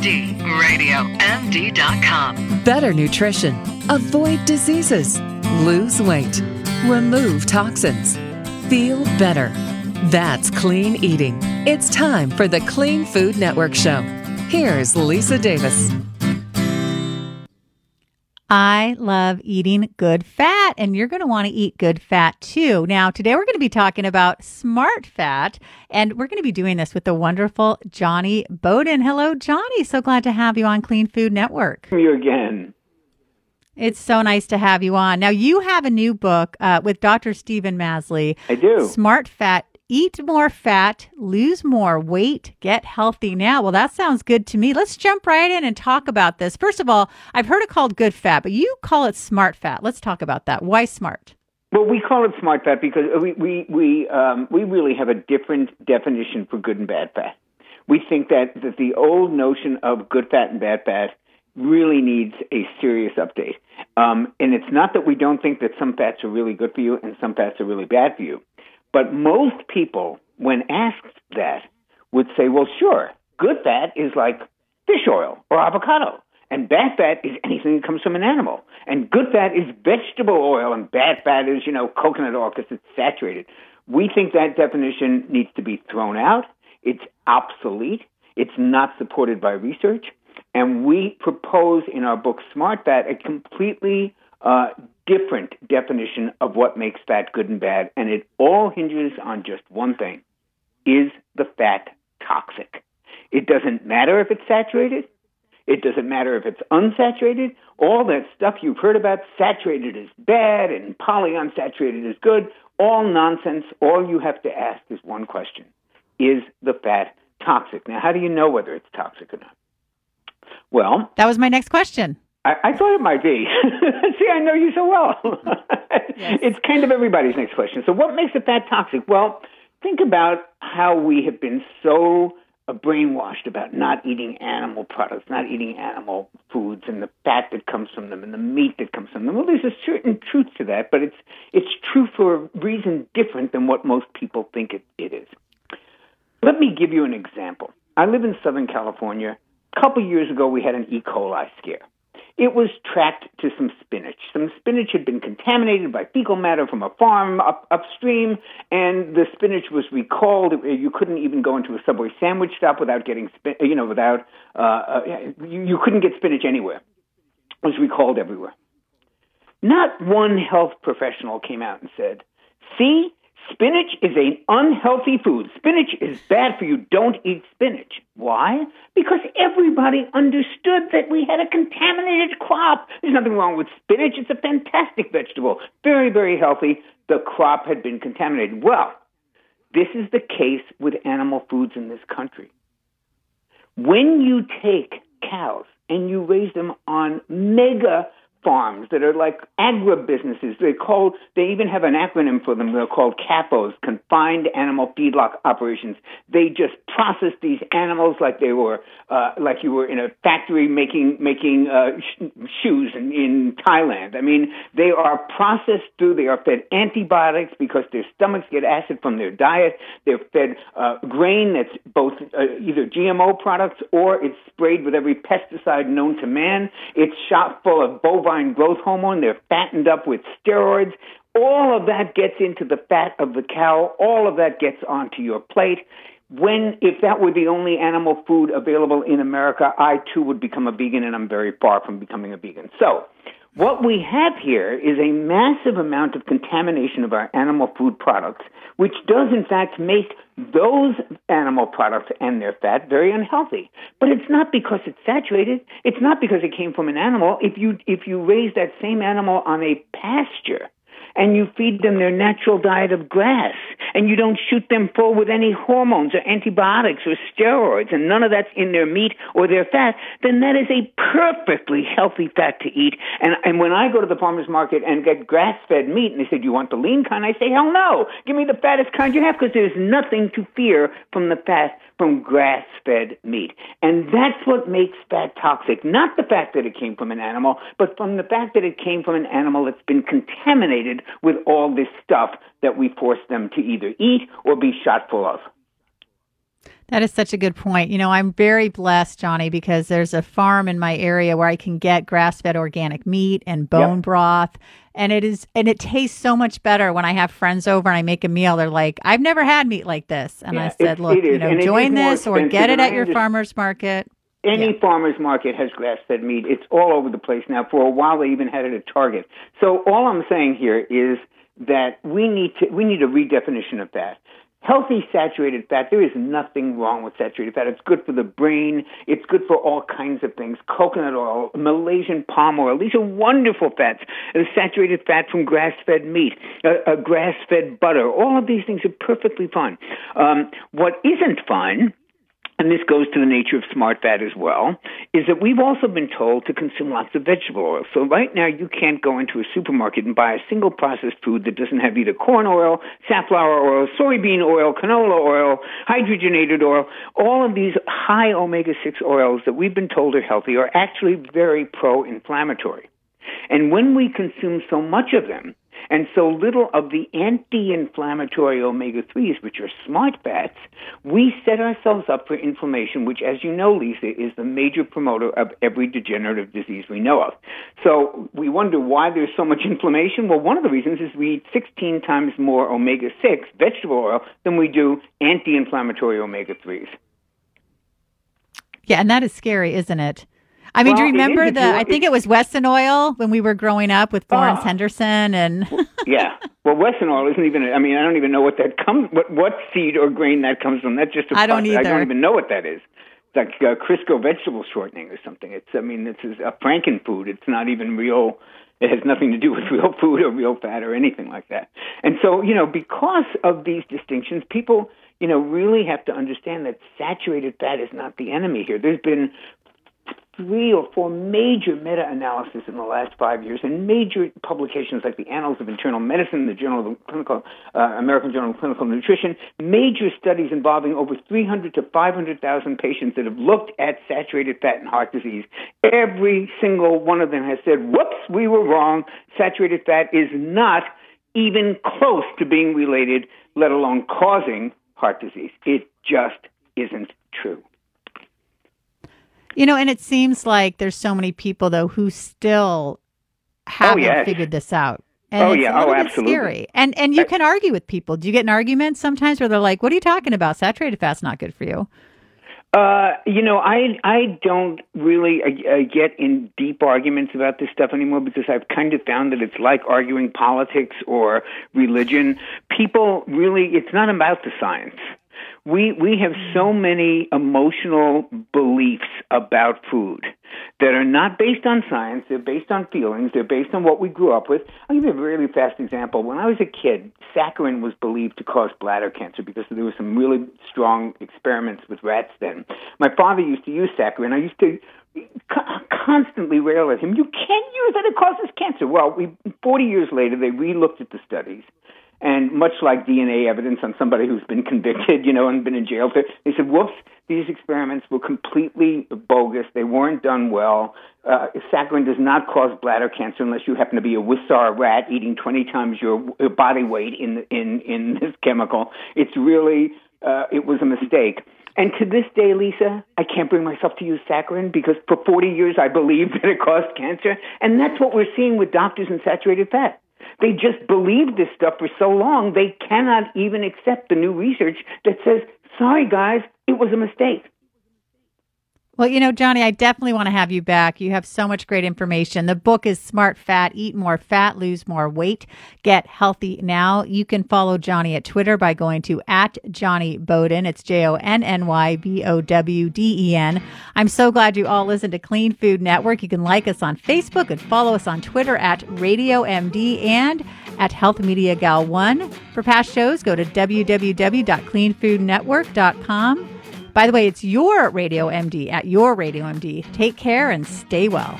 MD. Better nutrition. Avoid diseases. Lose weight. Remove toxins. Feel better. That's clean eating. It's time for the Clean Food Network Show. Here's Lisa Davis. I love eating good fat, and you're going to want to eat good fat too. Now, today we're going to be talking about smart fat, and we're going to be doing this with the wonderful Jonny Bowden. Hello, Jonny. So glad to have you on Clean Food Network. You again. It's so nice to have you on. Now, you have a new book uh, with Dr. Steven Masley. I do. Smart Fat eat more fat, lose more weight, get healthy now. Well, that sounds good to me. Let's jump right in and talk about this. First of all, I've heard it called good fat, but you call it smart fat. Let's talk about that. Why smart? Well, we call it smart fat because we we we um, we really have a different definition for good and bad fat. We think that that the old notion of good fat and bad fat really needs a serious update. Um, and it's not that we don't think that some fats are really good for you and some fats are really bad for you. But most people, when asked that, would say, well, sure, good fat is like fish oil or avocado. And bad fat is anything that comes from an animal. And good fat is vegetable oil, and bad fat is, you know, coconut oil because it's saturated. We think that definition needs to be thrown out. It's obsolete. It's not supported by research. And we propose in our book Smart Fat a completely uh, different definition of what makes fat good and bad, and it all hinges on just one thing is the fat toxic? It doesn't matter if it's saturated. It doesn't matter if it's unsaturated. All that stuff you've heard about, saturated is bad and polyunsaturated is good, all nonsense. All you have to ask is one question Is the fat toxic? Now, how do you know whether it's toxic or not? Well, that was my next question. I, I thought it might be. See, I know you so well. yes. It's kind of everybody's next question. So, what makes a fat toxic? Well, think about how we have been so uh, brainwashed about not eating animal products, not eating animal foods, and the fat that comes from them, and the meat that comes from them. Well, there's a certain truth to that, but it's it's true for a reason different than what most people think it, it is. Let me give you an example. I live in Southern California. A couple years ago, we had an E. coli scare it was tracked to some spinach. Some spinach had been contaminated by fecal matter from a farm up, upstream, and the spinach was recalled. You couldn't even go into a Subway sandwich shop without getting, you know, without, uh, uh, you, you couldn't get spinach anywhere. It was recalled everywhere. Not one health professional came out and said, see, Spinach is an unhealthy food. Spinach is bad for you. Don't eat spinach. Why? Because everybody understood that we had a contaminated crop. There's nothing wrong with spinach. It's a fantastic vegetable. Very, very healthy. The crop had been contaminated. Well, this is the case with animal foods in this country. When you take cows and you raise them on mega farms that are like agribusinesses. They call they even have an acronym for them. They're called CAFOs, Confined Animal Feedlot Operations. They just process these animals like they were uh, like you were in a factory making making uh, sh- shoes in, in Thailand. I mean, they are processed through. They are fed antibiotics because their stomachs get acid from their diet. They're fed uh, grain that's both uh, either GMO products or it's sprayed with every pesticide known to man. It's shot full of bovine bovine growth hormone. They're fattened up with steroids. All of that gets into the fat of the cow. All of that gets onto your plate. When, if that were the only animal food available in America, I too would become a vegan, and I'm very far from becoming a vegan. So, what we have here is a massive amount of contamination of our animal food products, which does in fact make those animal products and their fat very unhealthy. But it's not because it's saturated. It's not because it came from an animal. If you if you raise that same animal on a pasture, and you feed them their natural diet of grass and you don't shoot them full with any hormones or antibiotics or steroids and none of that's in their meat or their fat, then that is a perfectly healthy fat to eat. And, and when I go to the farmer's market and get grass fed meat and they say, Do you want the lean kind? I say, Hell no. Give me the fattest kind you have because there's nothing to fear from the fat from grass fed meat. And that's what makes fat toxic. Not the fact that it came from an animal, but from the fact that it came from an animal that's been contaminated with all this stuff that we force them to either eat or be shot full of. That is such a good point. You know, I'm very blessed, Jonny, because there's a farm in my area where I can get grass-fed organic meat and bone yep. broth, and it is and it tastes so much better when I have friends over and I make a meal. They're like, "I've never had meat like this," and yeah, I said, "Look, you know, join this or get it at your farmer's market." Any yeah. farmer's market has grass-fed meat. It's all over the place now. For a while, they even had it at Target. So all I'm saying here is that we need to we need a redefinition of that. Healthy saturated fat, there is nothing wrong with saturated fat. It's good for the brain. It's good for all kinds of things. Coconut oil, Malaysian palm oil, these are wonderful fats. The saturated fat from grass fed meat, uh, uh, grass fed butter, all of these things are perfectly fine. Um, what isn't fine and this goes to the nature of smart fat as well, is that we've also been told to consume lots of vegetable oil. So right now you can't go into a supermarket and buy a single processed food that doesn't have either corn oil, safflower oil, soybean oil, canola oil, hydrogenated oil. All of these high omega 6 oils that we've been told are healthy are actually very pro inflammatory. And when we consume so much of them, and so little of the anti inflammatory omega 3s, which are smart fats, we set ourselves up for inflammation, which, as you know, Lisa, is the major promoter of every degenerative disease we know of. So we wonder why there's so much inflammation. Well, one of the reasons is we eat 16 times more omega 6 vegetable oil than we do anti inflammatory omega 3s. Yeah, and that is scary, isn't it? I mean, well, do you remember the? I think it was Wesson Oil when we were growing up with Florence oh. Henderson and. yeah, well, Wesson Oil isn't even. I mean, I don't even know what that comes. What what seed or grain that comes from? That's just. A I don't either. I don't even know what that is. It's like uh, Crisco vegetable shortening or something. It's. I mean, this is a Franken food. It's not even real. It has nothing to do with real food or real fat or anything like that. And so, you know, because of these distinctions, people you know, really have to understand that saturated fat is not the enemy here. There's been three or four major meta analyses in the last five years and major publications like the Annals of Internal Medicine, the Journal of Clinical, uh, American Journal of Clinical Nutrition, major studies involving over 300 to 500,000 patients that have looked at saturated fat and heart disease. Every single one of them has said, whoops, we were wrong. Saturated fat is not even close to being related, let alone causing heart disease. It just isn't true. You know, and it seems like there's so many people though who still haven't oh, yes. figured this out. And oh it's yeah, a oh absolutely. Scary. And and you can argue with people. Do you get an argument sometimes where they're like, "What are you talking about? Saturated fat's not good for you." Uh, you know, I I don't really uh, uh, get in deep arguments about this stuff anymore because I've kind of found that it's like arguing politics or religion. People really, it's not about the science we we have so many emotional beliefs about food that are not based on science. They're based on feelings. They're based on what we grew up with. I'll give you a really fast example. When I was a kid, saccharin was believed to cause bladder cancer because there were some really strong experiments with rats then. My father used to use saccharin. I used to constantly rail at him. You can't use it; it causes cancer. Well, we 40 years later, they re-looked at the studies and much like DNA evidence on somebody who's been convicted, you know, and been in jail, for, they said, whoops, these experiments were completely bogus. They weren't done well. Uh, saccharin does not cause bladder cancer unless you happen to be a Wistar rat eating 20 times your body weight in, in, in this chemical. It's really, uh, it was a mistake. And to this day, Lisa, I can't bring myself to use saccharin because for 40 years I believed that it caused cancer. And that's what we're seeing with doctors in saturated fat. They just believed this stuff for so long, they cannot even accept the new research that says, sorry, guys, it was a mistake. Well, you know, Jonny, I definitely want to have you back. You have so much great information. The book is Smart Fat Eat More Fat, Lose More Weight, Get Healthy Now. You can follow Jonny at Twitter by going to at Jonny Bowden. It's J O N N Y B O W D E N. I'm so glad you all listen to Clean Food Network. You can like us on Facebook and follow us on Twitter at Radio MD and at Health Media Gal 1. For past shows, go to www.cleanfoodnetwork.com. By the way, it's your Radio MD at your Radio MD. Take care and stay well.